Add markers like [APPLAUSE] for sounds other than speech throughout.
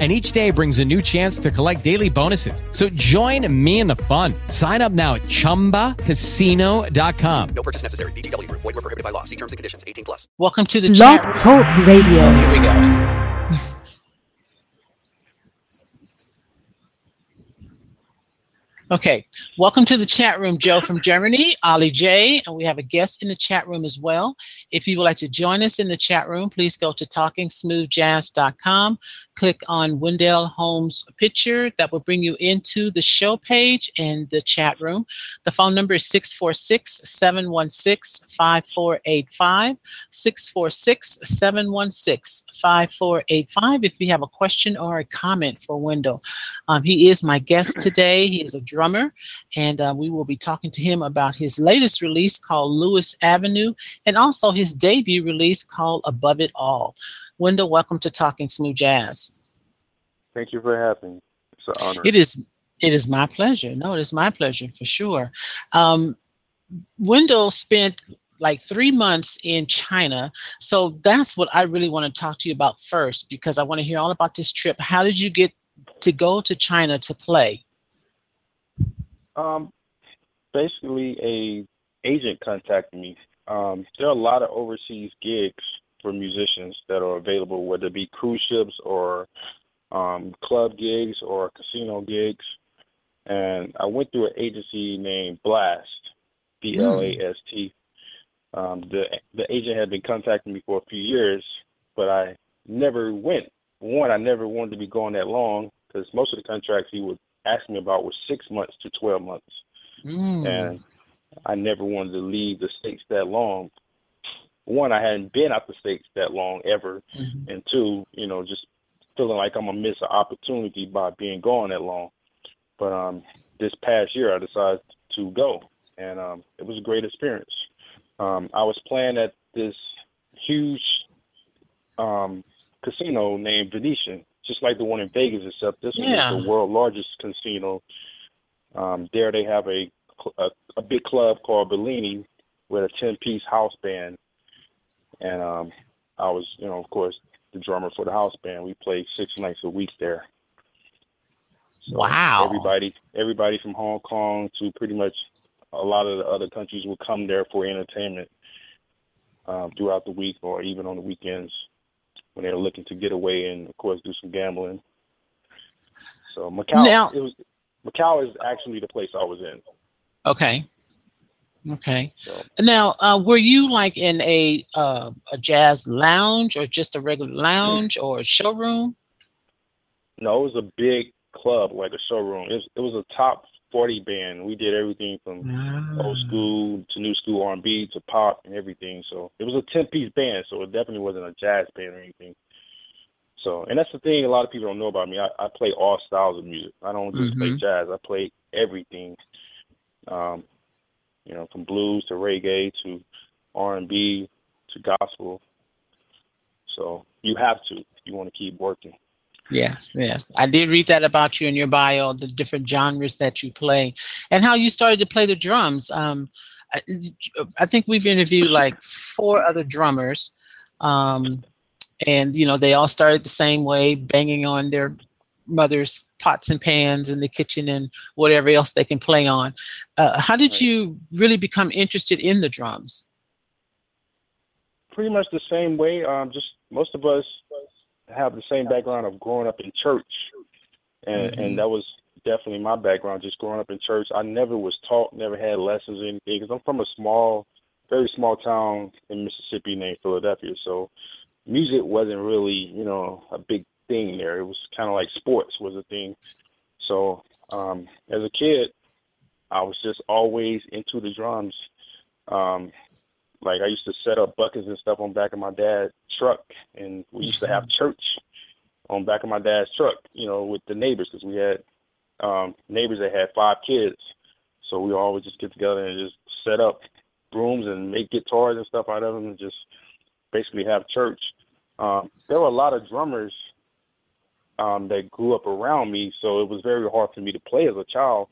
and each day brings a new chance to collect daily bonuses. So join me in the fun. Sign up now at ChumbaCasino.com. No purchase necessary. VGW. Void were prohibited by law. See terms and conditions. 18 plus. Welcome to the Blog chat. Talk Radio. Here we go. [LAUGHS] Okay, welcome to the chat room, Joe from Germany, Ali J, and we have a guest in the chat room as well. If you would like to join us in the chat room, please go to talkingsmoothjazz.com, click on Wendell Holmes' picture. That will bring you into the show page and the chat room. The phone number is 646 716 5485. 646 716 5485. If you have a question or a comment for Wendell, um, he is my guest today. He is a drummer, and uh, we will be talking to him about his latest release called Lewis Avenue and also his debut release called Above It All. Wendell, welcome to Talking Smooth Jazz. Thank you for having me. It's an honor. It is it is my pleasure. No, it is my pleasure for sure. Um, Wendell spent like three months in China. So that's what I really want to talk to you about first because I want to hear all about this trip. How did you get to go to China to play? Um, basically, a agent contacted me. Um, there are a lot of overseas gigs for musicians that are available, whether it be cruise ships or um, club gigs or casino gigs. And I went through an agency named Blast, B L A S T. Um, the the agent had been contacting me for a few years, but I never went. One, I never wanted to be going that long because most of the contracts he would ask me about were six months to twelve months, Mm. and I never wanted to leave the states that long. One, I hadn't been out the states that long ever, Mhm. and two, you know, just feeling like I'm gonna miss an opportunity by being gone that long. But um, this past year, I decided to go, and um, it was a great experience. Um, I was playing at this huge um, casino named Venetian, just like the one in Vegas, except this Yeah. one is the world largest casino. Um, there, they have a, a a big club called Bellini with a ten piece house band, and um, I was, you know, of course, the drummer for the house band. We played six nights a week there. So Wow. Everybody, everybody from Hong Kong to pretty much a lot of the other countries would come there for entertainment um, throughout the week or even on the weekends when they're looking to get away and, of course, do some gambling. So Macau, Now- it was Macau is actually the place I was in. Okay. Okay. So Now, uh, were you like in a uh, a jazz lounge or just a regular lounge or a showroom? no, it was a big club, like a showroom. It was, it was a top forty band. We did everything from old Ah. school to new school R and B to pop and everything. So it was a ten piece band, so it definitely wasn't a jazz band or anything. So and that's the thing a lot of people don't know about me. I, I play all styles of music. I don't just play Mhm. jazz. I play everything. Um, you know, from blues to reggae to R and B to gospel. So you have to. if You want to keep working. Yes, yes. I did read that about you in your bio, the different genres that you play and how you started to play the drums. Um, I, I think we've interviewed like four other drummers. Um, and, you know, they all started the same way, banging on their mother's pots and pans in the kitchen and whatever else they can play on. Uh, how did you really become interested in the drums? pretty much the same way. Um, just most of us have the same background of growing up in church, and Mhm. and that was definitely my background. Just growing up in church, I never was taught, never had lessons or anything. Because I'm from a small, very small town in Mississippi named Philadelphia, so music wasn't really, you know, a big thing there. It was kind of like sports was a thing. So um, as a kid, I was just always into the drums. Um, like I used to set up buckets and stuff on back of my dad's truck, and we used to have church on back of my dad's truck. You know, with the neighbors because we had um, neighbors that had five kids, so we always just get together and just set up rooms and make guitars and stuff out of them, and just basically have church. Um, there were a lot of drummers um, that grew up around me, so it was very hard for me to play as a child.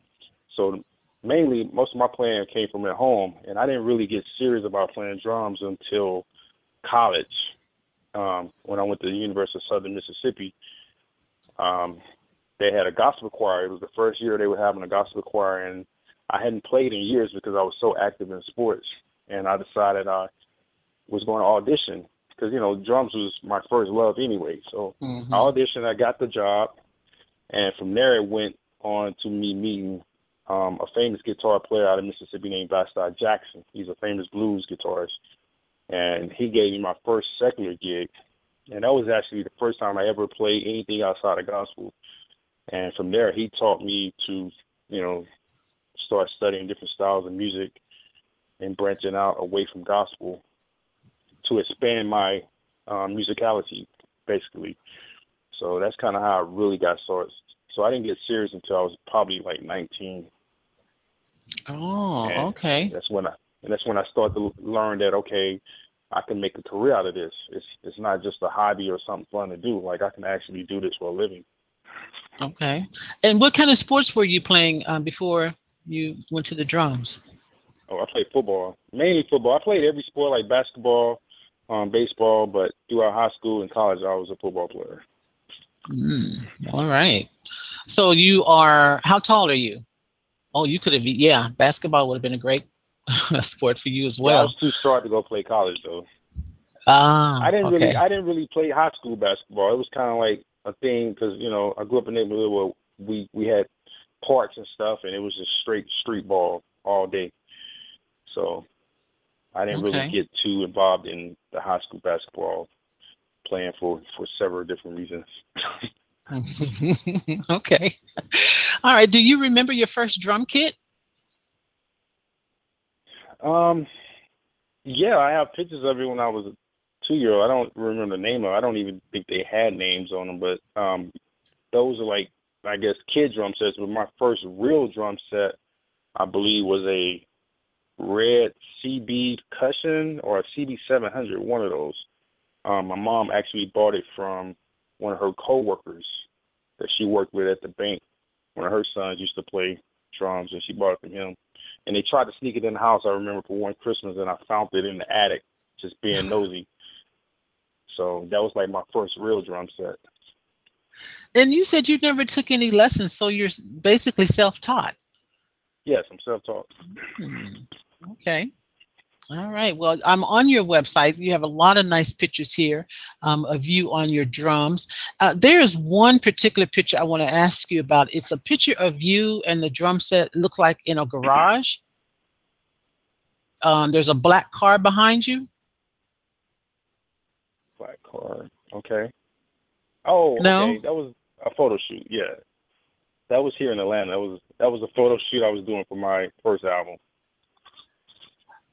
So mainly, most of my playing came from at home, and I didn't really get serious about playing drums until college um, when I went to the University of Southern Mississippi. Um, they had a gospel choir. It was the first year they were having a gospel choir, and I hadn't played in years because I was so active in sports. And I decided I was going to audition because you know drums was my first love anyway. So Mhm. I auditioned, I got the job, and from there it went on to me meeting um, a famous guitar player out of Mississippi named Vasti Jackson. He's a famous blues guitarist, and he gave me my first secular gig, and that was actually the first time I ever played anything outside of gospel. And from there, he taught me to, you know, start studying different styles of music and branching out away from gospel to expand my um, musicality, basically. So that's kind of how I really got started. So I didn't get serious until I was probably like 19. Oh, And okay. That's when I and that's when I started to learn that okay, I can make a career out of this. It's it's not just a hobby or something fun to do. Like I can actually do this for a living. Okay. And what kind of sports were you playing um, before you went to the drums? Oh, I played football, mainly football. I played every sport like basketball, um, baseball, but throughout high school and college, I was a football player. Mm, all right. So you are, how tall are you? Oh, you could have, yeah, basketball would have been a great [LAUGHS] sport for you as Yeah, I was too short to go play college though. Ah, I didn't okay. really I didn't really play high school basketball. It was kind of like a thing because you know I grew up in a neighborhood where we we had parks and stuff, and it was just straight street ball all day. So I didn't Okay. really get too involved in the high school basketball playing for for several different reasons. [LAUGHS] okay. All right. Do you remember your first drum kit? Um, yeah, I have pictures of it when I was a two year old. I don't remember the name of. it. I don't even think they had names on them, but um, those are like I guess kid drum sets. But my first real drum set, I believe, was a red CB Percussion or a CB seven hundred. One of those. Um, my mom actually bought it from one of her coworkers that she worked with at the bank. One of her sons used to play drums, and she bought it from him and they tried to sneak it in the house. I remember for one Christmas, and I found it in the attic, just being nosy. So that was like my first real drum set. And you said you never took any lessons, so you're basically self-taught. Yes, I'm self-taught. Hmm. Okay. All right. Well, I'm on your website. You have a lot of nice pictures here um, of you on your drums. Uh, there is one particular picture I want to ask you about. It's a picture of you and the drum set look like in a garage. Um, there's a black car behind you. Black car. Okay. Oh, No? okay. That was a photo shoot. Yeah, that was here in Atlanta. That was that was a photo shoot I was doing for my first album.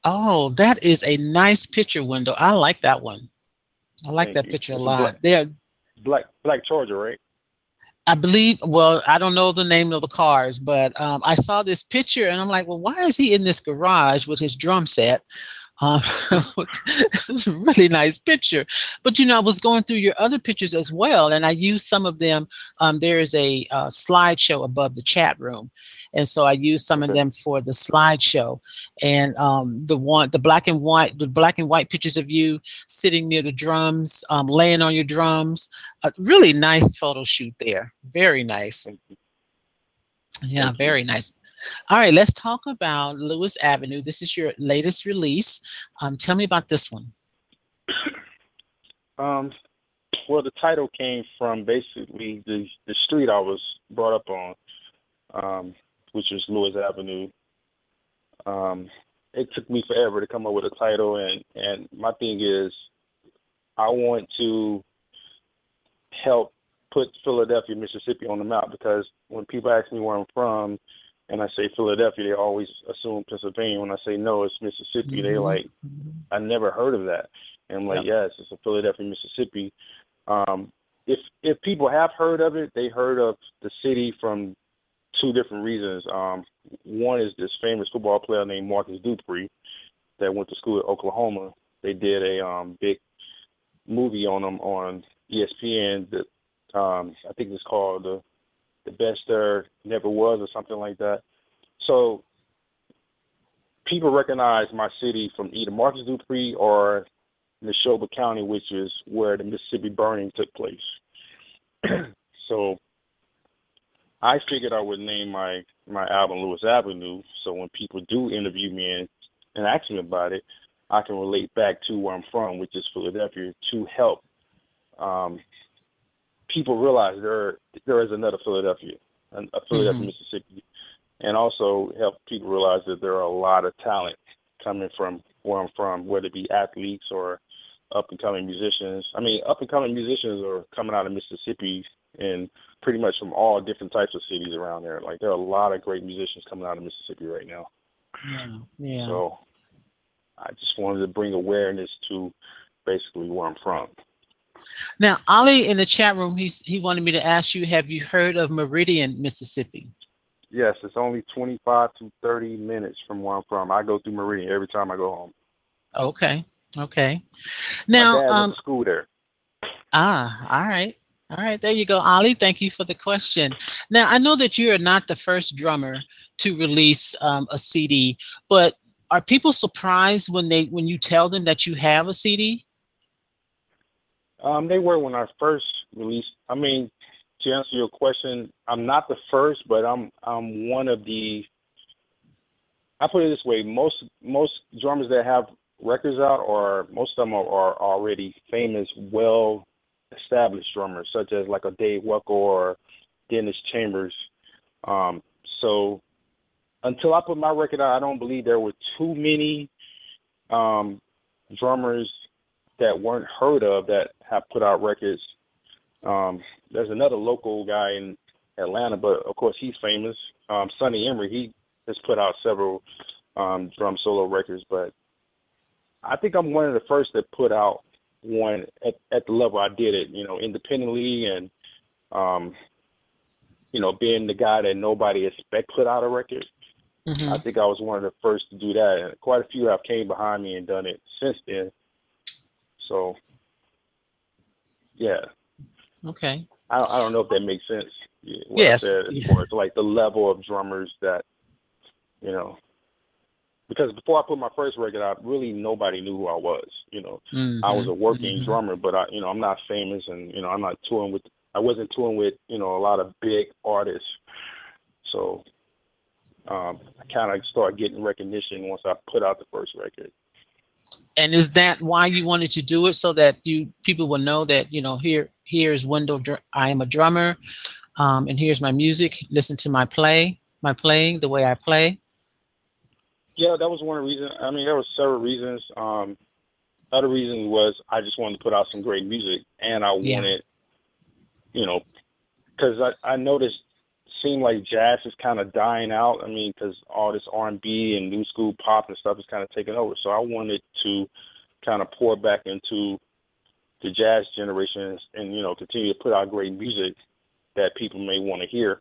Oh, that is a nice picture window. I like that one. I like Thank that you. picture a It's a lot. black- There, Black Black Charger, right? I believe, well, I don't know the name of the cars, but um, I saw this picture and I'm like, well, why is he in this garage with his drum set? Um, it was a really nice picture. But, you know, I was going through your other pictures as well, and I used some of them. Um, there is a uh, slideshow above the chat room. And so I used some of them for the slideshow. And um, the one, the black and white, the black and white pictures of you sitting near the drums, um, laying on your drums, a really nice photo shoot there. Very nice. Yeah, very nice. All right, let's talk about Lewis Avenue. This is your latest release. Um, tell me about this one. Um, well, the title came from basically the the street I was brought up on, um, which was Lewis Avenue. Um, it took me forever to come up with a title, and and my thing is, I want to help put Philadelphia, Mississippi on the map because when people ask me where I'm from, and I say Philadelphia, they always assume Pennsylvania. When I say no, it's Mississippi, they Mhm. like I never heard of that. And I'm like, yes, it's a Philadelphia, Mississippi. Um, if if people have heard of it, they heard of the city from two different reasons. Um, one is this famous football player named Marcus Dupree that went to school at Oklahoma. They did a um, big movie on them on ESPN. That um, I think it's called the the best there never was or something like that. So people recognize my city from either Marcus Dupree or Neshoba County, which is where the Mississippi burning took place. [CLEARS THROAT] so I figured I would name my my album Lewis Avenue, so when people do interview me and, and ask me about it, I can relate back to where I'm from, which is Philadelphia, to help um, people realize there there is another Philadelphia, a Philadelphia, mm-hmm. Mississippi, and also help people realize that there are a lot of talent coming from where I'm from, whether it be athletes or up and coming musicians. I mean, up and coming musicians are coming out of Mississippi and pretty much from all different types of cities around there. Like there are a lot of great musicians coming out of Mississippi right now. Yeah, yeah. So I just wanted to bring awareness to basically where I'm from. Now, Ali in the chat room, he's he wanted me to ask you, have you heard of Meridian, Mississippi? Yes, it's only 25 to 30 minutes from where I'm from. I go through Meridian every time I go home. Okay. Okay. Now, um, school there. Ah, all right. All right, there you go, Ali. Thank you for the question. Now, I know that you are not the first drummer to release um, a CD, but are people surprised when they when you tell them that you have a CD? Um, they were when I first released. I mean, to answer your question, I'm not the first, but I'm I'm one of the. I put it this way: most most drummers that have records out, or most of them are, are already famous, well established drummers, such as like a Dave Weckl or Dennis Chambers. Um, so until I put my record out, I don't believe there were too many um, drummers that weren't heard of that have put out records. Um, there's another local guy in Atlanta, but of course he's famous. Um, Sonny Emory, he has put out several um, drum solo records, but I think I'm one of the first that put out one at, at the level I did it, you know, independently and, um, you know, being the guy that nobody expect put out a record. Mm-hmm. I think I was one of the first to do that, and quite a few have came behind me and done it since then. So, yeah. Okay. I, I don't know if that makes sense. yes. Said, as far as like the level of drummers that, you know, because before I put my first record out, really nobody knew who I was. You know, mm-hmm. I was a working mm-hmm. drummer, but I, you know, I'm not famous, and you know, I'm not touring with. I wasn't touring with, you know, a lot of big artists. So, um, I kind of started getting recognition once I put out the first record. And is that why you wanted to do it, so that you people will know that you know here here's Wendell, I am a drummer, um, and here's my music. Listen to my play, my playing, the way I play. Yeah, that was one of the reasons. I mean, there were several reasons. Um, other reason was I just wanted to put out some great music, and I yeah. wanted, you know, because I, I noticed seemed like jazz is kind of dying out. I mean, because all this R and B and new school pop and stuff is kind of taking over. So I wanted to kind of pour back into the jazz generation and you know continue to put out great music that people may want to hear.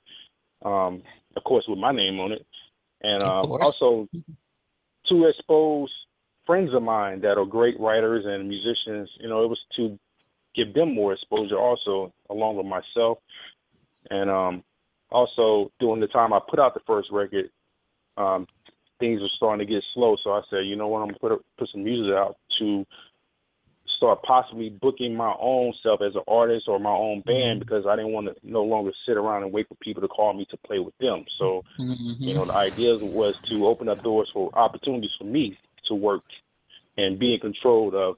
Um, of course, with my name on it and um, also to expose friends of mine that are great writers and musicians. You know, it was to give them more exposure also, along with myself, and um, also during the time I put out the first record, um, things were starting to get slow. So I said, you know what, I'm gonna put put some music out to start possibly booking my own self as an artist or my own band mm-hmm. because I didn't want to no longer sit around and wait for people to call me to play with them. So, mm-hmm. you know, the idea was to open up doors for opportunities for me to work and be in control of,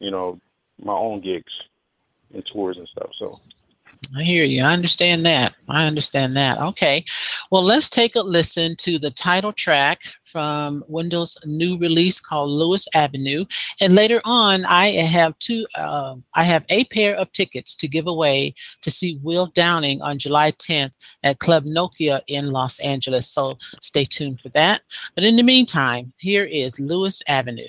you know, my own gigs and tours and stuff. So I hear you. I understand that. I understand that. Okay. Well, let's take a listen to the title track from Wendell's new release called Lewis Avenue. And later on, I have two. Uh, I have a pair of tickets to give away to see Will Downing on July 10th at Club Nokia in Los Angeles. So stay tuned for that. But in the meantime, here is Lewis Avenue.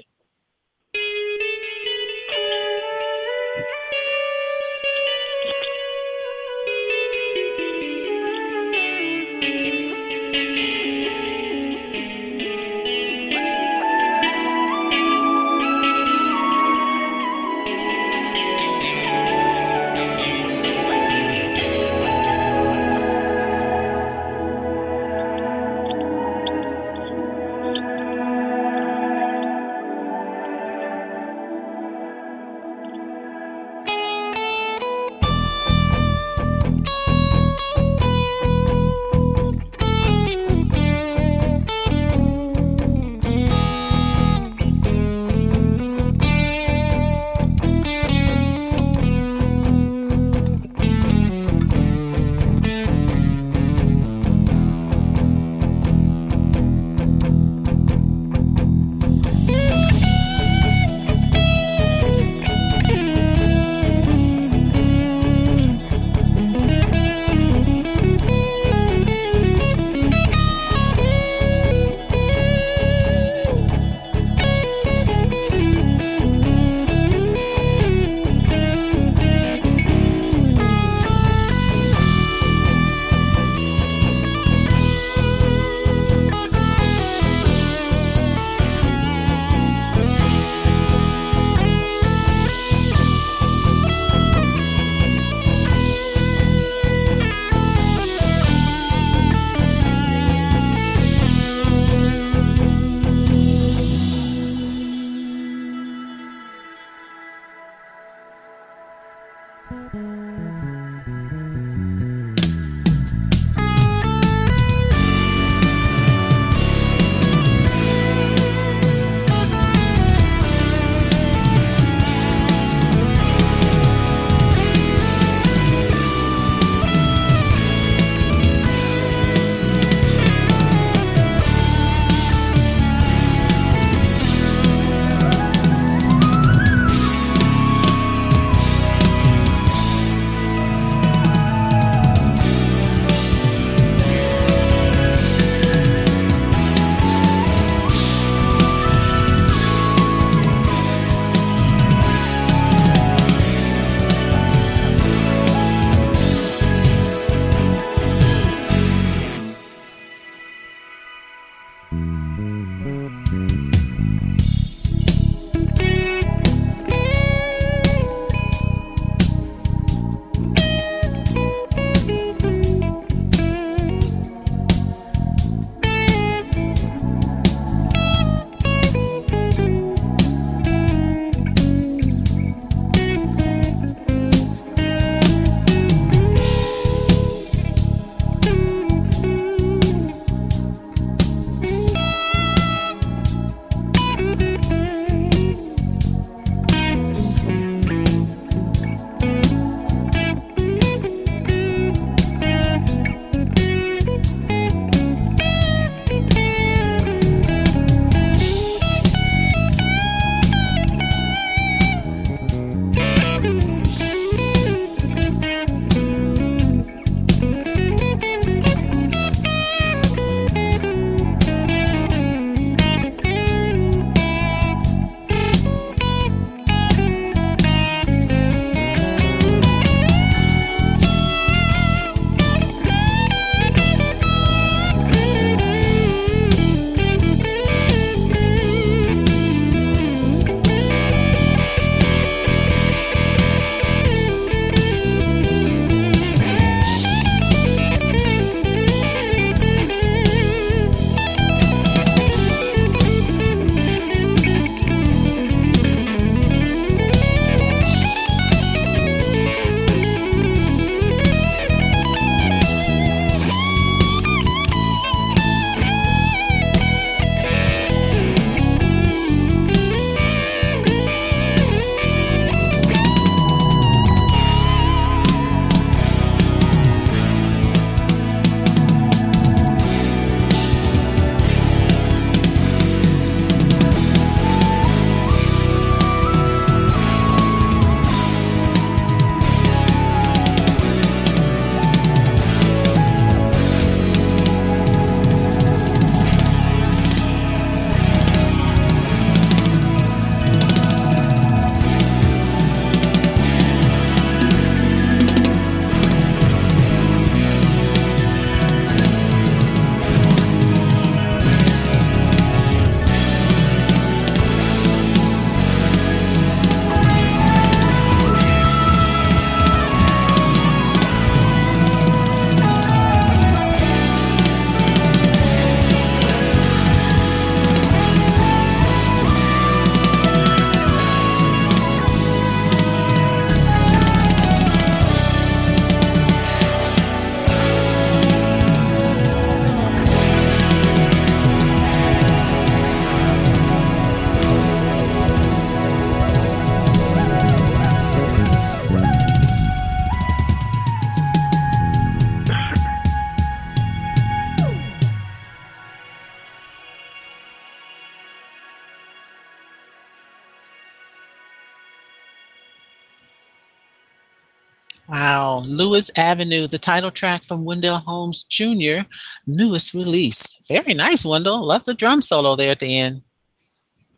Lewis Avenue, the title track from Wendell Holmes Jr., newest release. Very nice, Wendell. Love the drum solo there at the end.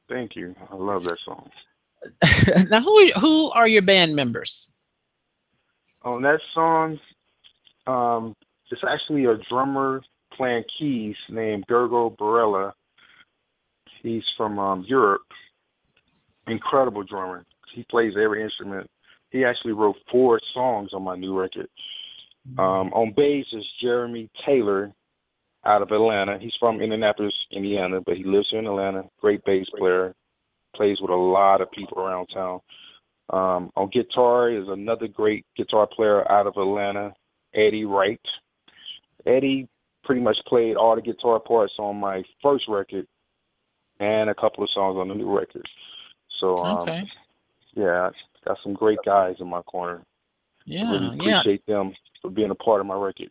Thank you. I love that song. [LAUGHS] now, who are, who are your band members? On that song, um, it's actually a drummer playing keys named Gergo Borlai. He's from um, Europe. Incredible drummer. He plays every instrument he actually wrote four songs on my new record. Um, on bass is Jeremy Taylor out of Atlanta. He's from Indianapolis, Indiana, but he lives here in Atlanta. Great bass player, plays with a lot of people around town. Um, on guitar is another great guitar player out of Atlanta, Eddie Wright. Eddie pretty much played all the guitar parts on my first record and a couple of songs on the new record. So um, Okay. yeah, got some great guys in my corner. Yeah. really Yeah. appreciate them for being a part of my record.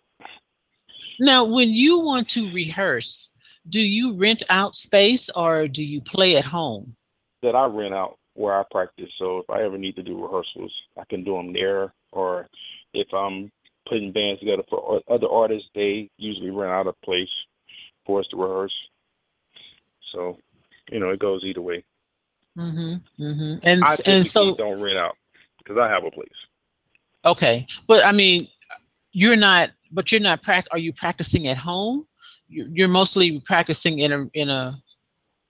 Now, when you want to rehearse, do you rent out space or do you play at home? that I rent out where I practice. So if I ever need to do rehearsals, I can do them there. Or if I'm putting bands together for other artists, they usually rent out a place for us to rehearse. So, you know, it goes either way. Mm-hmm. Mm-hmm. And I and so don't rent out because I have a place. okay, but I mean, you're not. But you're not. Prac- are you practicing at home? You're, mostly practicing in a in a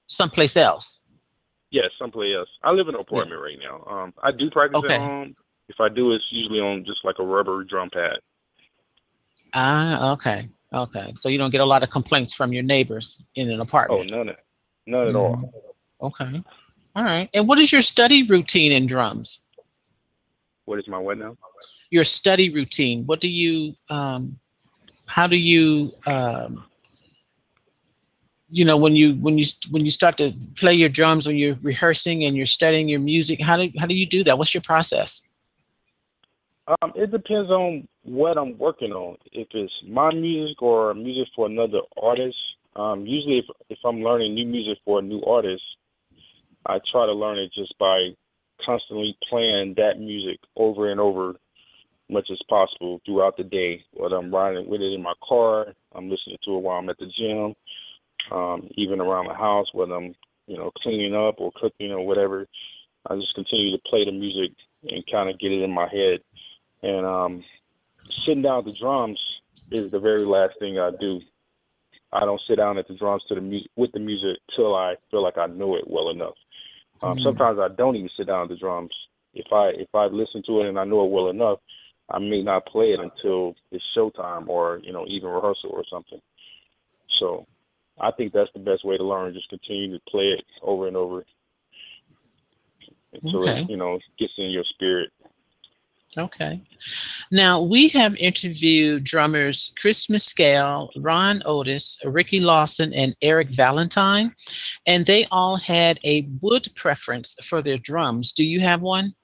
someplace else. Yes, someplace else. I live in an apartment right now. Um, I do practice Okay. at home. If I do, it's usually on just like a rubber drum pad. Ah, okay, okay. So you don't get a lot of complaints from your neighbors in an apartment. Oh, apartment. none, of, none at all. Okay, all right. And what is your study routine in drums? What is my what now? Your study routine. What do you? Um, how do you? Um, you know, when you when you when you start to play your drums, when you're rehearsing and you're studying your music, how do how do you do that? What's your process? Um, it depends on what I'm working on. If it's my music or music for another artist. Um, usually, if if I'm learning new music for a new artist, I try to learn it just by constantly playing that music over and over, much as possible throughout the day. Whether I'm riding with it in my car, I'm listening to it while I'm at the gym, um, even around the house, whether I'm you know cleaning up or cooking or whatever. I just continue to play the music and kind of get it in my head and um, sitting down at the drums is the very last thing I do. I don't sit down at the drums to the music with the music till I feel like I know it well enough. Um, Mhm. Sometimes I don't even sit down the drums. If I if I listen to it and I know it well enough, I may not play it until it's showtime or you know even rehearsal or something. So I think that's the best way to learn. Just continue to play it over and over until Okay. it you know gets in your spirit. Okay. Now we have interviewed drummers Chris Mescal, Ron Otis, Ricky Lawson, and Eric Valentine, and they all had a wood preference for their drums. Do you have one?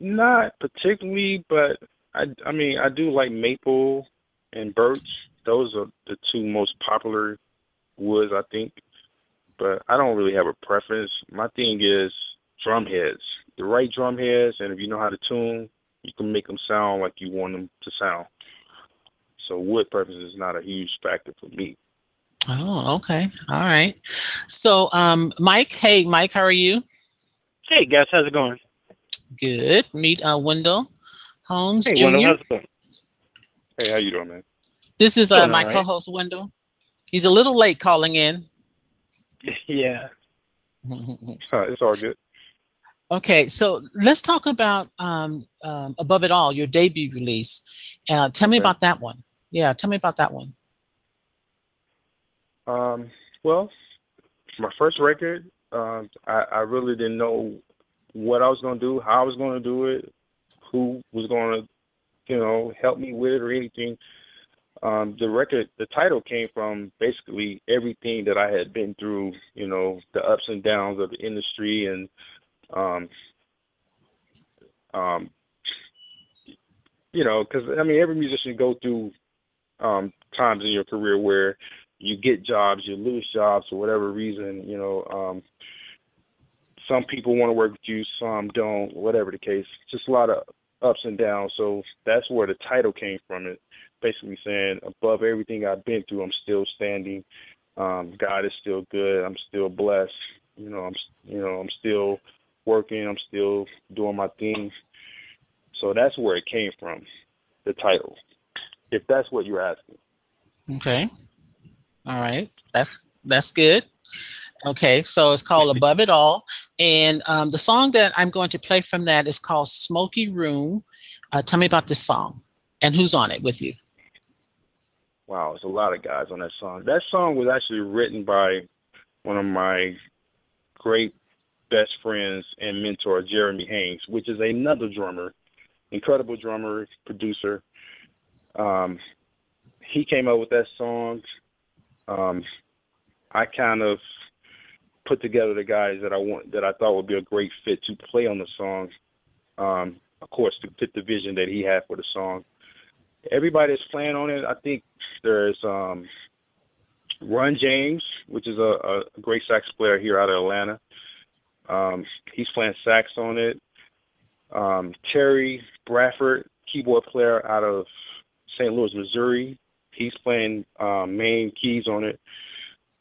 Not particularly, but I I mean I do like maple and birch. Those are the two most popular woods I think. But I don't really have a preference. My thing is drum heads. The right drum heads and if you know how to tune, you can make them sound like you want them to sound. So wood purpose is not a huge factor for me. Oh, okay. All right. So, um, Mike, hey, Mike, how are you? Hey guys, how's it going? Good. Meet uh, Wendell Holmes Hey, Jr. Wendell, how's it going? Hey, how you doing, man? this is uh, my all right. co-host Wendell. He's a little late calling in. [LAUGHS] Yeah. Uh, [LAUGHS] it's all good. Okay, so let's talk about um, um, Above It All, your debut release. Uh, tell me Okay. about that one. Yeah, tell me about that one. Um, well, my first record, um, I, I really didn't know what I was going to do, how I was going to do it, who was going to, you know, help me with it or anything. Um, the record, the title came from basically everything that I had been through, you know, the ups and downs of the industry and, um, um, you know, because I mean, every musician go through um, times in your career where you get jobs, you lose jobs for whatever reason. You know, um, some people want to work with you, some don't. Whatever the case, just a lot of ups and downs. So that's where the title came from. It basically saying above everything I've been through, I'm still standing. Um, God is still good. I'm still blessed. You know, I'm you know I'm still working. I'm still doing my thing. So that's where it came from, the title. If that's what you're asking. Okay. All right. That's that's good. Okay, so it's called Above It All. And um, the song that I'm going to play from that is called Smoky Room. Uh, tell me about this song and who's on it with you. Wow, there's a lot of guys on that song. That song was actually written by one of my great best friends and mentor, Jeremy Haynes, which is another drummer, incredible drummer, producer. Um, he came up with that song. Um, I kind of put together the guys that I want that I thought would be a great fit to play on the song. Um, of course, to fit the vision that he had for the song. Everybody that's playing on it, I think there's um, Ron James, which is a, a great sax player here out of Atlanta. Um, he's playing sax on it. Um, Terry Bradford, keyboard player out of St. Louis, Missouri. He's playing um, main keys on it.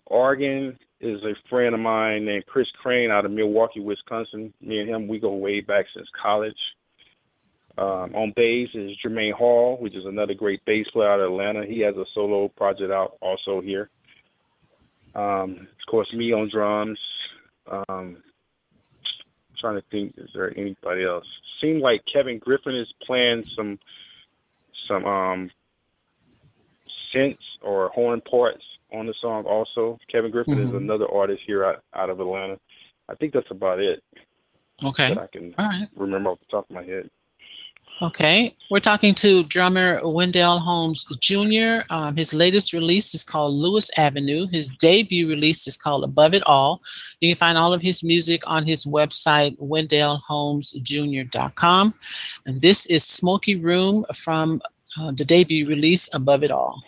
Organ is a friend of mine named Chris Crane out of Milwaukee, Wisconsin. Me and him, we go way back since college. Um, on bass is Jermaine Hall, which is another great bass player out of Atlanta. He has a solo project out also here. Um, of course, me on drums. Um, trying to think, is there anybody else? Seemed like Kevin Griffin is playing some some um synths or horn parts on the song also. Kevin Griffin mm-hmm. is another artist here out, out of Atlanta. I think that's about it. Okay. I can right. remember off the top of my head. Okay, we're talking to drummer Wendell Holmes Jr. Um, his latest release is called Lewis Avenue. His debut release is called Above It All. You can find all of his music on his website, wendellholmesjr.com. And this is Smoky Room from uh, the debut release, Above It All.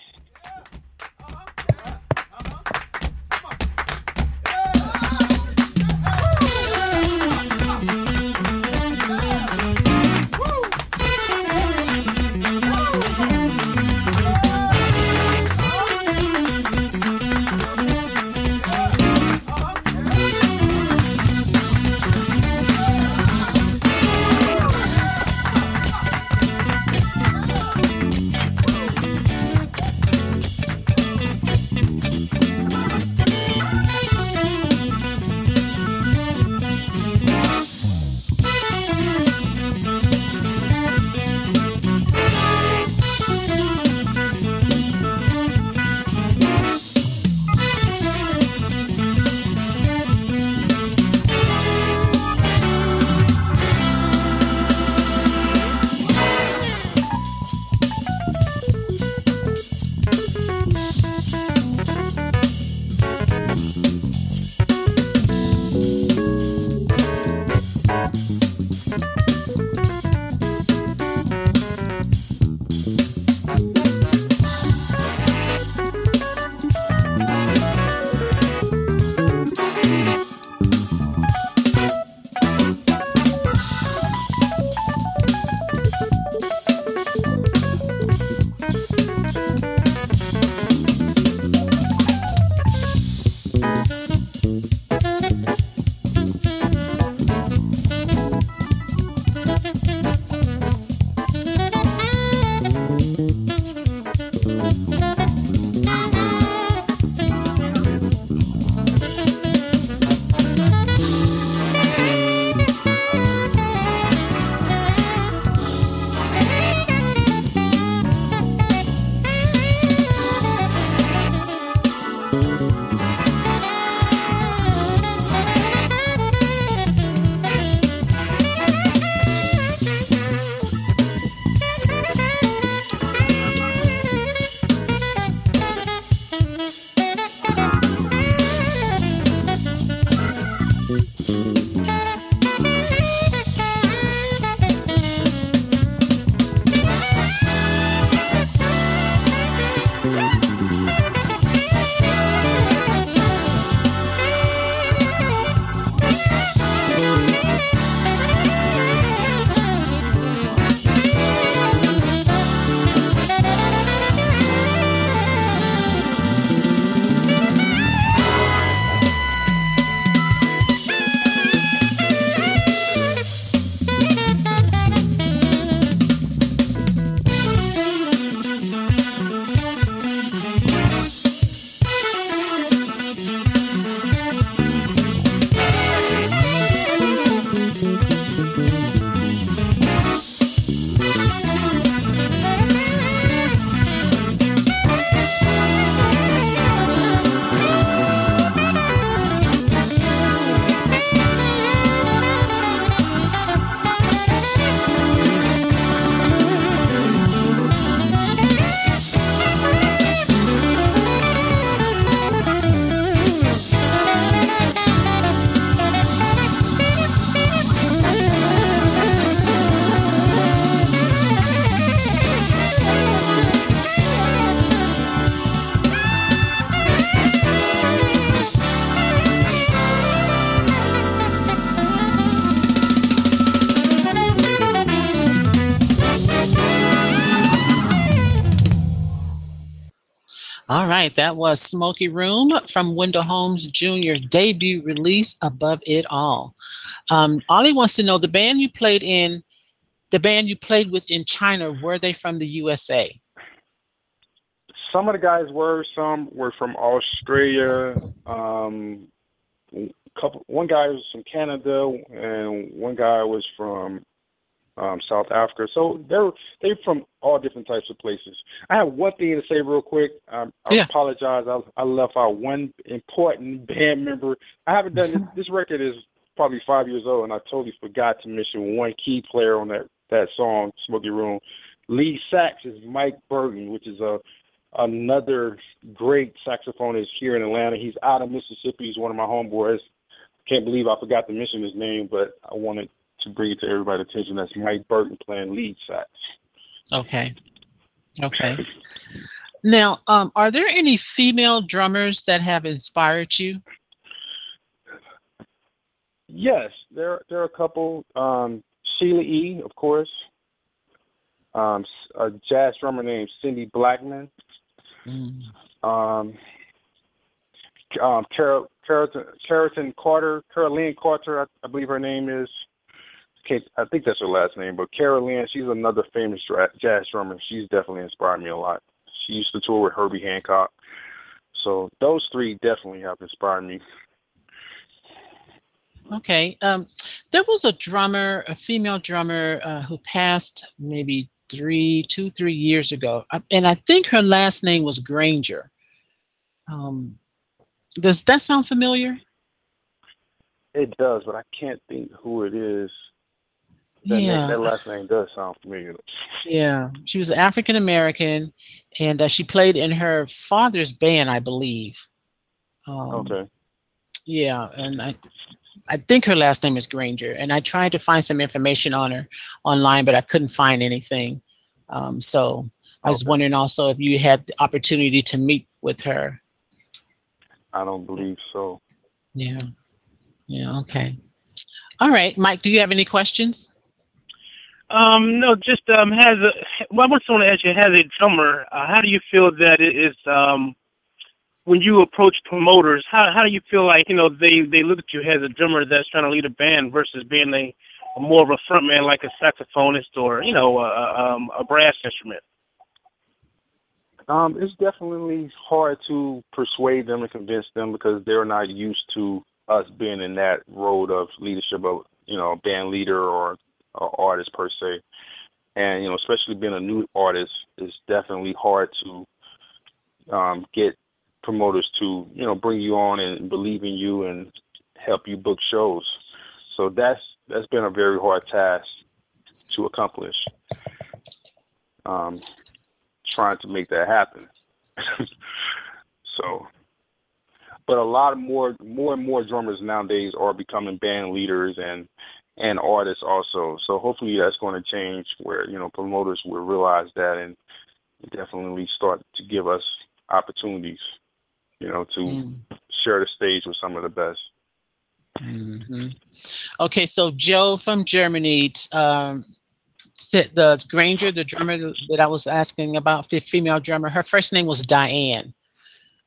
That was Smoky Room from Wendell Holmes Jr.'s debut release, Above It All. Um, Ollie wants to know the band you played in, the band you played with in China, were they from the USA? Some of the guys were, some were from Australia. Um, couple, one guy was from Canada, and one guy was from um, South Africa. So they're they're from all different types of places. I have one thing to say real quick. Um, I Yeah. apologize. I, I left out one important [LAUGHS] band member. I haven't done this. [LAUGHS] This record is probably five years old, and I totally forgot to mention one key player on that that song, Smoky Room. Lead sax is Mike Burton, which is a another great saxophonist here in Atlanta. He's out of Mississippi. He's one of my homeboys. Can't believe I forgot to mention his name, but I wanted to bring it to everybody's attention. That's Mike Burton playing lead sax. Okay. Okay. Now, um, are there any female drummers that have inspired you? Yes, there there are a couple. Um, Sheila E, of course. Um, a jazz drummer named Cindy Blackman. Mm. Um, um, Carol, Carolton Carter, Caroline Carter, I, I believe her name is. Kate, I think that's her last name, but Carolyn, she's another famous jazz drummer. She's definitely inspired me a lot. She used to tour with Herbie Hancock. So those three definitely have inspired me. Okay. Um, there was a drummer, a female drummer, uh, who passed maybe three, two, three years ago, Uh, and I think her last name was Granger. Um, does that sound familiar? It does, but I can't think who it is. That, name, yeah. that last name does sound familiar. Yeah, she was African American, and uh, she played in her father's band, I believe. Um, Okay. Yeah, and I, I think her last name is Granger, and I tried to find some information on her online, but I couldn't find anything. Um, so I was Okay. wondering also if you had the opportunity to meet with her. I don't believe so. Yeah, yeah, okay. All right, Mike, do you have any questions? Um, no, just um, has a. Well, I want to ask you, as a drummer, uh, how do you feel that it is um, when you approach promoters? How how do you feel like you know they they look at you as a drummer that's trying to lead a band versus being a, more of a frontman like a saxophonist or you know a, um, a brass instrument? Um, it's definitely hard to persuade them and convince them because they're not used to us being in that road of leadership of you know band leader or, or artist per se. And you know, especially being a new artist, it's definitely hard to um, get promoters to you know bring you on and believe in you and help you book shows. So that's that's been a very hard task to accomplish. Um, trying to make that happen. [LAUGHS] so, but a lot of more, more and more drummers nowadays are becoming band leaders and and artists also. So hopefully that's going to change where you know promoters will realize that and definitely start to give us opportunities, you know, to Mm, share the stage with some of the best. mhm. Okay, so Joe from Germany, um, the Granger, the drummer that I was asking about, the female drummer, her first name was Diane.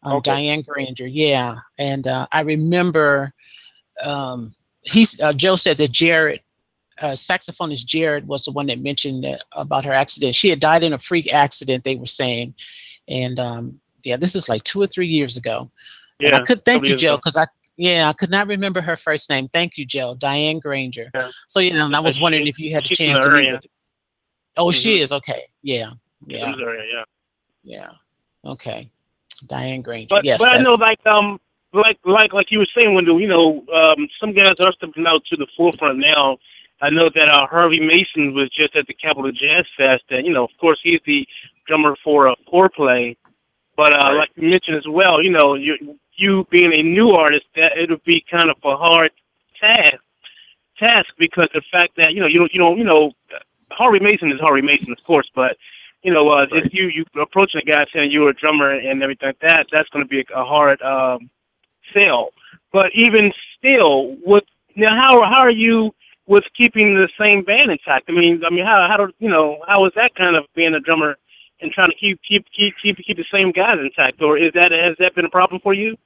Um, Okay. Diane Granger, yeah. And uh, I remember um, he's uh, Joe said that Jared, uh, saxophonist Jared, was the one that mentioned that, about her accident. She had died in a freak accident, they were saying, and um, yeah, this is like two or three years ago. And I could thank you, Joe, because I yeah I could not remember her first name. Thank you, Joe. Diane Granger. Yeah. So you know, and I was She- wondering if you had a chance to meet with. Oh, she Mhm. is okay. Yeah, yeah, area, yeah. yeah. Okay, Diane Granger. But yes, but I know like um like like like you were saying, Wendell, you know, um some guys are stepping out to the forefront now. I know that uh, Harvey Mason was just at the Capital Jazz Fest, and you know, of course, he's the drummer for uh, Fourplay. But uh, Right. like you mentioned as well, you know, you you being a new artist, that it would be kind of a hard task task because the fact that you know you don't you don't you know Harvey Mason is Harvey Mason, of course, but you know, uh, Right. if you you approaching a guy saying you're a drummer and everything like that, that's going to be a, a hard um, sell. But even still, what now? How how are you with keeping the same band intact? I mean, I mean, how how do you know how is that kind of being a drummer and trying to keep keep keep keep keep the same guys intact, or is that has that been a problem for you?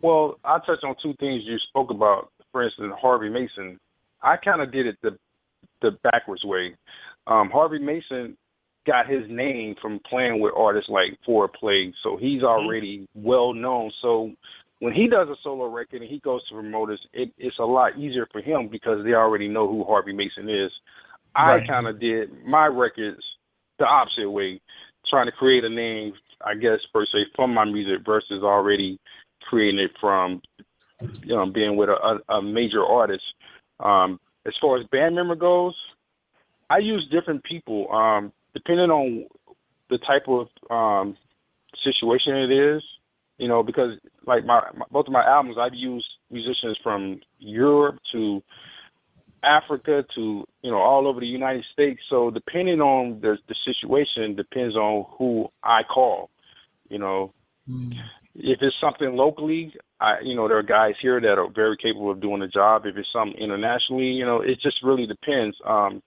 Well, I touched on two things you spoke about. For instance, Harvey Mason. I kind of did it the the backwards way. Um, Harvey Mason got his name from playing with artists like Fourplay, so he's already well known. So when he does a solo record and he goes to promoters, it, it's a lot easier for him because they already know who Harvey Mason is. Right. I kind of did my records the opposite way, trying to create a name, I guess per se, from my music versus already creating it from, you know, being with a, a, a major artist. Um, as far as band member goes, I use different people um, depending on the type of um, situation it is. You know, because like my, my both of my albums, I've used musicians from Europe to Africa to you know all over the United States. So depending on the the situation, depends on who I call. You know, if it's something locally, I you know there are guys here that are very capable of doing the job. If it's something internationally, you know, it just really depends. Um,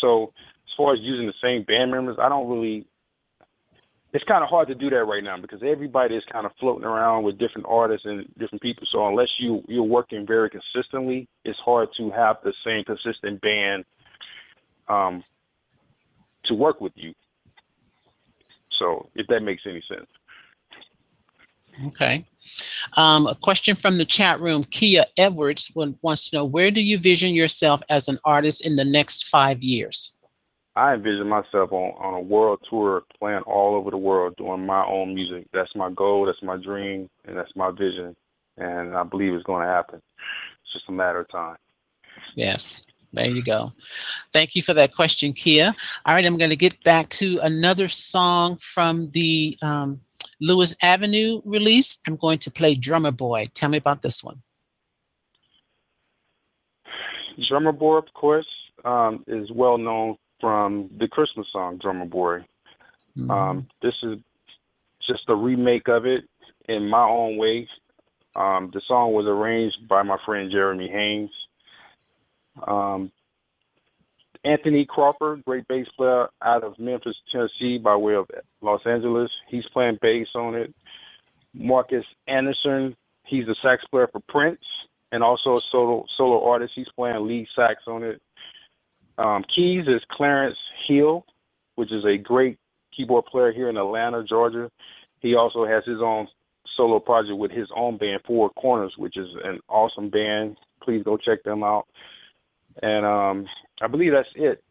so as far as using the same band members, I don't really. It's kind of hard to do that right now because everybody is kind of floating around with different artists and different people. So unless you you're working very consistently, it's hard to have the same consistent band um, to work with you. So if that makes any sense. Okay. Um, a question from the chat room. Kia Edwards wants to know where do you vision yourself as an artist in the next five years? I envision myself on, on a world tour, playing all over the world, doing my own music. That's my goal, that's my dream, and that's my vision. And I believe it's going to happen. It's just a matter of time. Yes. There you go. Thank you for that question, Kia. All right, I'm going to get back to another song from the um, Lewis Avenue release. I'm going to play Drummer Boy. Tell me about this one. Drummer Boy, of course, um, is well known from the Christmas song Drummer Boy. Um, this is just a remake of it in my own way. Um, the song was arranged by my friend Jeremy Haynes. Um, Anthony Crawford, great bass player out of Memphis, Tennessee, by way of Los Angeles. He's playing bass on it. Marcus Anderson, he's a sax player for Prince and also a solo solo artist. He's playing lead sax on it. Um, keys is Clarence Hill, which is a great keyboard player here in Atlanta, Georgia. He also has his own solo project with his own band, Four Corners, which is an awesome band. Please go check them out. And um, I believe that's it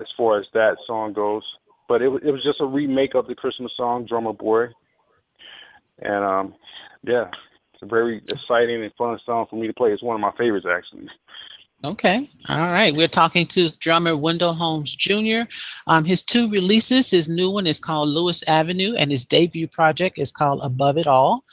as far as that song goes. But it, it was just a remake of the Christmas song, Drummer Boy. And um, yeah, it's a very exciting and fun song for me to play. It's one of my favorites, actually. Okay. All right. We're talking to drummer Wendell Holmes Jr. Um, his two releases, his new one is called Lewis Avenue, and his debut project is called Above It All.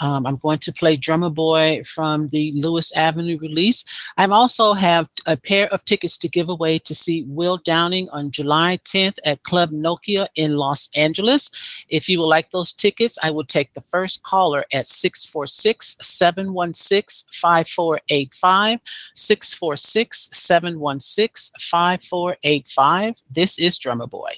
Um, I'm going to play Drummer Boy from the Lewis Avenue release. I also have a pair of tickets to give away to see Will Downing on July 10th at Club Nokia in Los Angeles. If you would like those tickets, I will take the first caller at 646 716 5485. 646 716 5485. This is Drummer Boy.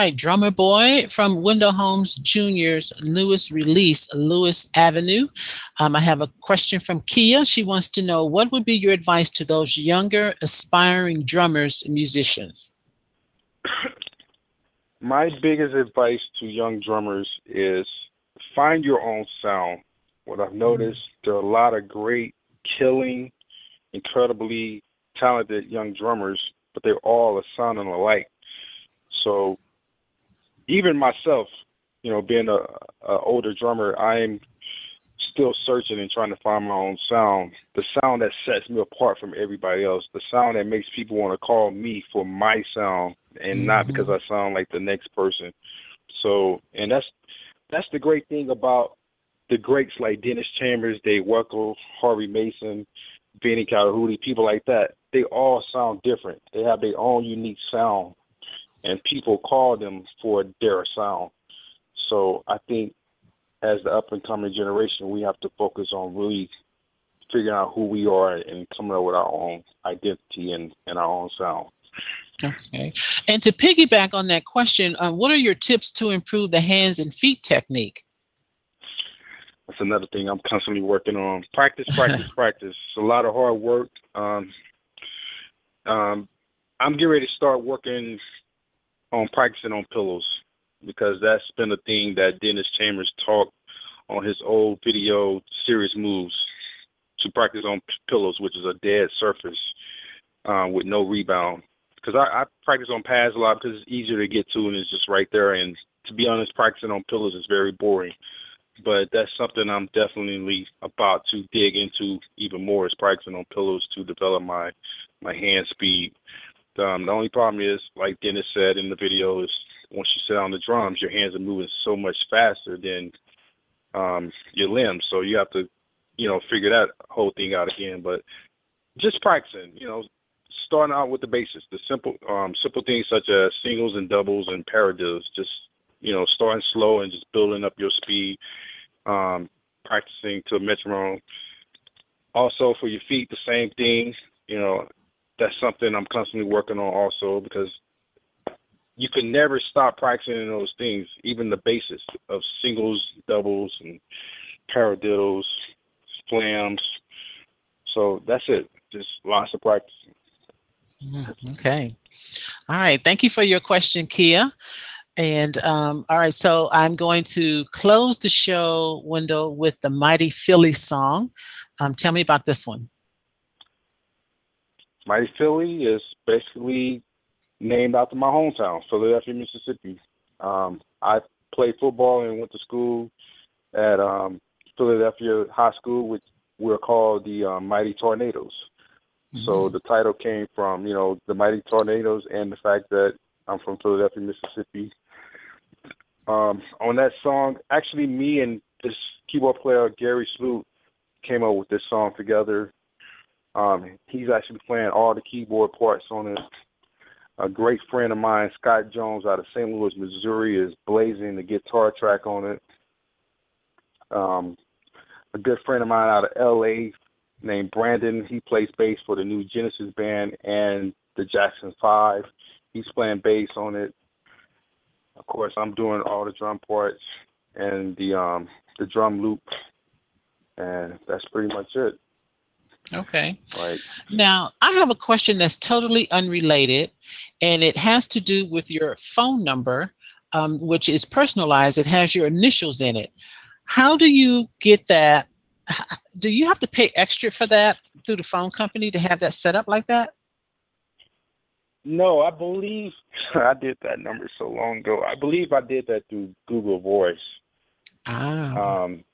Right, Drummer Boy from Wendell Holmes Jr.'s newest release, Lewis Avenue. Um, I have a question from Kia. She wants to know what would be your advice to those younger, aspiring drummers and musicians? My biggest advice to young drummers is find your own sound. What I've noticed, there are a lot of great, killing, incredibly talented young drummers, but they're all sounding alike. So even myself, you know, being a, a older drummer, I'm still searching and trying to find my own sound. The sound that sets me apart from everybody else. The sound that makes people want to call me for my sound and mm-hmm. not because I sound like the next person. So, and that's that's the great thing about the greats like Dennis Chambers, Dave Weckl, Harvey Mason, Vinnie Colaiuta, people like that. They all sound different. They have their own unique sound, and people call them for their sound. So I think as the up and coming generation, we have to focus on really figuring out who we are and coming up with our own identity and, and our own sound. Okay. And to piggyback on that question, uh, what are your tips to improve the hands and feet technique? That's another thing I'm constantly working on. Practice, practice, [LAUGHS] practice. It's a lot of hard work. Um, um, I'm getting ready to start working on practicing on pillows because that's been a thing that Dennis Chambers talked on his old video series moves to practice on pillows, which is a dead surface uh, with no rebound. Because I, I practice on pads a lot because it's easier to get to and it's just right there. And to be honest, practicing on pillows is very boring. But that's something I'm definitely about to dig into even more is practicing on pillows to develop my my hand speed. Um, the only problem is, like Dennis said in the video, is once you sit on the drums, your hands are moving so much faster than um, your limbs. So you have to, you know, figure that whole thing out again. But just practicing, you know, starting out with the basics, the simple, um, simple things such as singles and doubles and paradiddles. Just you know, starting slow and just building up your speed. Um, practicing to a metronome. Also for your feet, the same thing. You know, that's something I'm constantly working on also because you can never stop practicing those things, even the basics of singles, doubles, and paradiddles, flams. So that's it. Just lots of practice. Mm, okay. All right. Thank you for your question, Kia. And um, all right, so I'm going to close the show window with the Mighty Philly song. Um, tell me about this one. Mighty Philly is basically named after my hometown, Philadelphia, Mississippi. Um, I played football and went to school at um, Philadelphia High School, which we're called the um, Mighty Tornadoes. Mm-hmm. So the title came from you know the Mighty Tornadoes and the fact that I'm from Philadelphia, Mississippi. Um, on that song, actually, me and this keyboard player Gary Sloot came up with this song together. Um, he's actually playing all the keyboard parts on it a great friend of mine, Scott Jones, out of St. Louis, Missouri, is blazing the guitar track on it. Um, a good friend of mine out of LA named Brandon, he plays bass for the new Genesis band and the Jackson Five. He's playing bass on it. Of course, I'm doing all the drum parts and the um the drum loop, and that's pretty much it. Okay. Right. Now, I have a question that's totally unrelated, and it has to do with your phone number, um, which is personalized. It has your initials in it. How do you get that? Do you have to pay extra for that through the phone company to have that set up like that? No, I believe [LAUGHS] I did that number so long ago. I believe I did that through Google Voice. Ah. Um,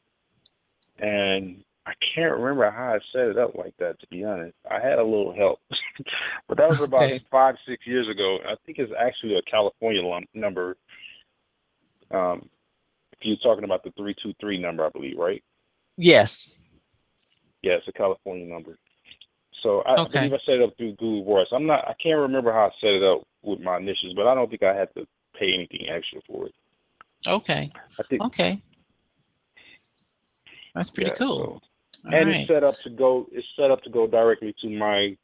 and I can't remember how I set it up like that. To be honest, I had a little help, [LAUGHS] but that was about okay. five, six years ago. I think it's actually a California number. Um, if you're talking about the three two three number, I believe, right? Yes. Yeah, it's a California number. So I, okay. Believe I set it up through Google Voice. I'm not. I can't remember how I set it up with my initials, but I don't think I had to pay anything extra for it. Okay. I think. Okay. That's pretty yeah, cool. So, and right. it's set up to go. It's set up to go directly to my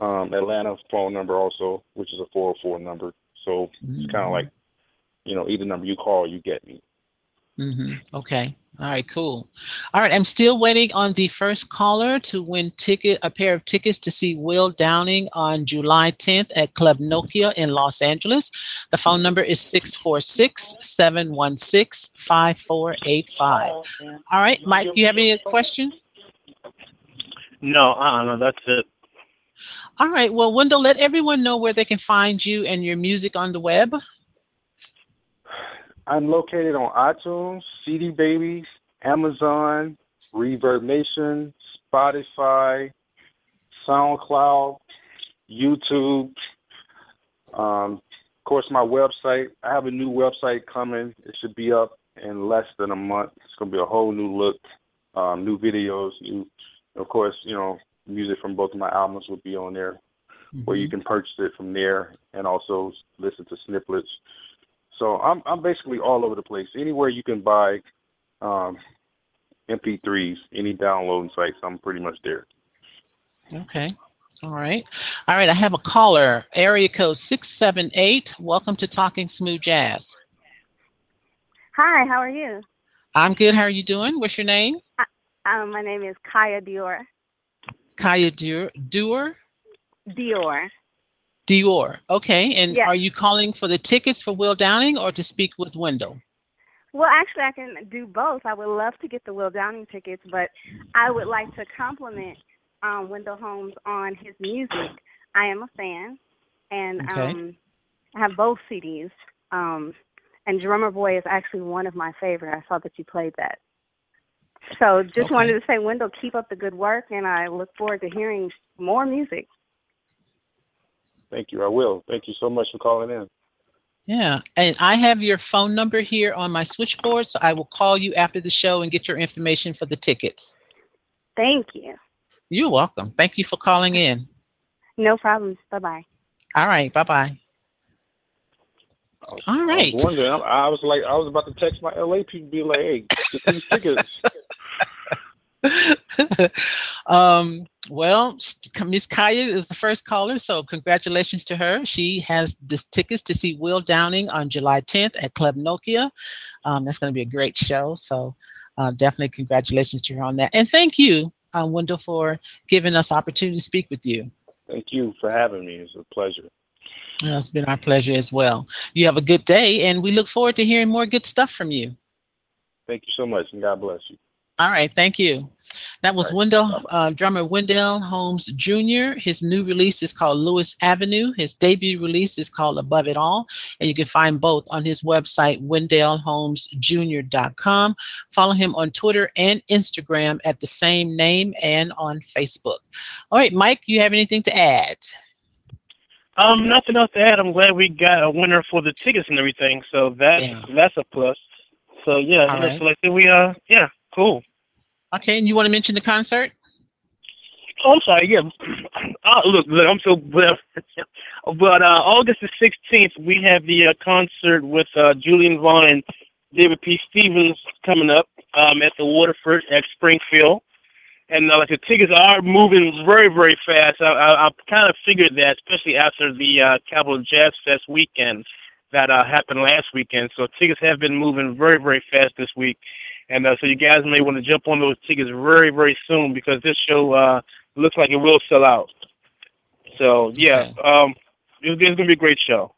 um, Atlanta phone number also, which is a 404 number. So mm-hmm. it's kind of like you know, either number you call, you get me. hmm Okay. All right. Cool. All right. I'm still waiting on the first caller to win ticket a pair of tickets to see Will Downing on July 10th at Club Nokia in Los Angeles. The phone number is 646-716-5485. All right, Mike. Do You have any questions? No, uh, no, that's it. All right. Well, Wendell, let everyone know where they can find you and your music on the web. I'm located on iTunes, CD Baby, Amazon, Reverb Nation, Spotify, SoundCloud, YouTube. Um, of course, my website. I have a new website coming. It should be up in less than a month. It's gonna be a whole new look, um, new videos. New, of course, you know, music from both of my albums will be on there, where you can purchase it from there and also listen to snippets. So I'm I'm basically all over the place. Anywhere you can buy um, MP3s, any downloading sites, I'm pretty much there. Okay. All right. All right. I have a caller, area code 678. Welcome to Talking Smooth Jazz. Hi, how are you? I'm good. How are you doing? What's your name? Um, my name is Kaya Dior. Kaya Dior. Dior? Dior. Dior. Okay. And Yes. are you calling for the tickets for Will Downing or to speak with Wendell? Well, actually, I can do both. I would love to get the Will Downing tickets, but I would like to compliment um, Wendell Holmes on his music. I am a fan, and Okay. um, I have both CDs. Um, and Drummer Boy is actually one of my favorite. I saw that you played that. So just Okay. wanted to say, Wendell, keep up the good work, and I look forward to hearing more music. Thank you. I will. Thank you so much for calling in. Yeah. And I have your phone number here on my switchboard, so I will call you after the show and get your information for the tickets. Thank you. You're welcome. Thank you for calling in. No problems. Bye bye. All right. Bye bye. All right. I was wondering. I, I was like, I was about to text my LA people, be like, "Hey, get these tickets." [LAUGHS] um, well, Miss Kaya is the first caller, so congratulations to her. She has the tickets to see Will Downing on July 10th at Club Nokia. Um, that's going to be a great show. So, uh, definitely congratulations to her on that. And thank you, uh, Wendell, for giving us opportunity to speak with you. Thank you for having me. It's a pleasure. Yeah, It's been our pleasure as well. You have a good day, and we look forward to hearing more good stuff from you. Thank you so much, and God bless you. All right, thank you. That was. Wendell, uh, drummer Wendell Holmes Jr. His new release is called Lewis Avenue. His debut release is called Above It All. And you can find both on his website, wendellholmesjr.com. Follow him on Twitter and Instagram at the same name and on Facebook. All right, Mike, you have anything to add? Um, nothing else to add. I'm glad we got a winner for the tickets and everything. So that's Yeah. that's a plus. So yeah, right. so like we uh yeah, cool. Okay, and you want to mention the concert? Oh, I'm sorry. Yeah. Uh, [CLEARS THROAT] look, look, I'm so [LAUGHS] but uh, August the 16th we have the uh, concert with uh, Julian Vaughn David P. Stevens coming up um, at the Waterford at Springfield, and uh, like the tickets are moving very very fast. I, I, I kind of figured that, especially after the uh, Capital Jazz Fest weekend that uh, happened last weekend. So tickets have been moving very very fast this week. And uh, so you guys may want to jump on those tickets very, very soon because this show uh, looks like it will sell out. So yeah, um, it's, it's gonna be a great show.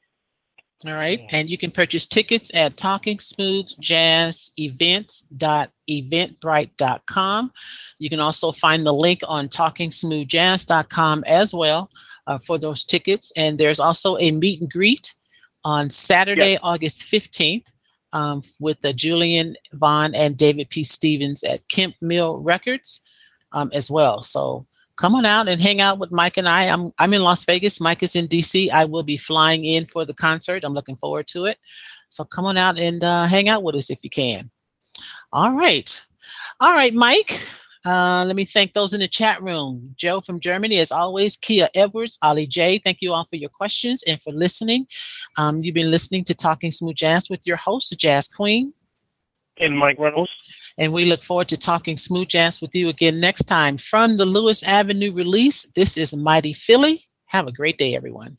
All right. And you can purchase tickets at Talking Smooth Jazz events.eventbrite.com. You can also find the link on talkingsmoothjazz.com as well uh, for those tickets. And there's also a meet and greet on Saturday, August 15th um, with the Julian Vaughn and David P. Stevens at Kemp Mill Records um, as well. So come on out and hang out with Mike and I. I'm I'm in Las Vegas. Mike is in DC. I will be flying in for the concert. I'm looking forward to it. So come on out and uh, hang out with us if you can. All right, all right, Mike. Uh, let me thank those in the chat room. Joe from Germany, as always. Kia Edwards, Ali J. Thank you all for your questions and for listening. Um, you've been listening to Talking Smooth Jazz with your host, the Jazz Queen. And Mike Reynolds. And we look forward to talking smooth jazz with you again next time. From the Lewis Avenue release, this is Mighty Philly. Have a great day, everyone.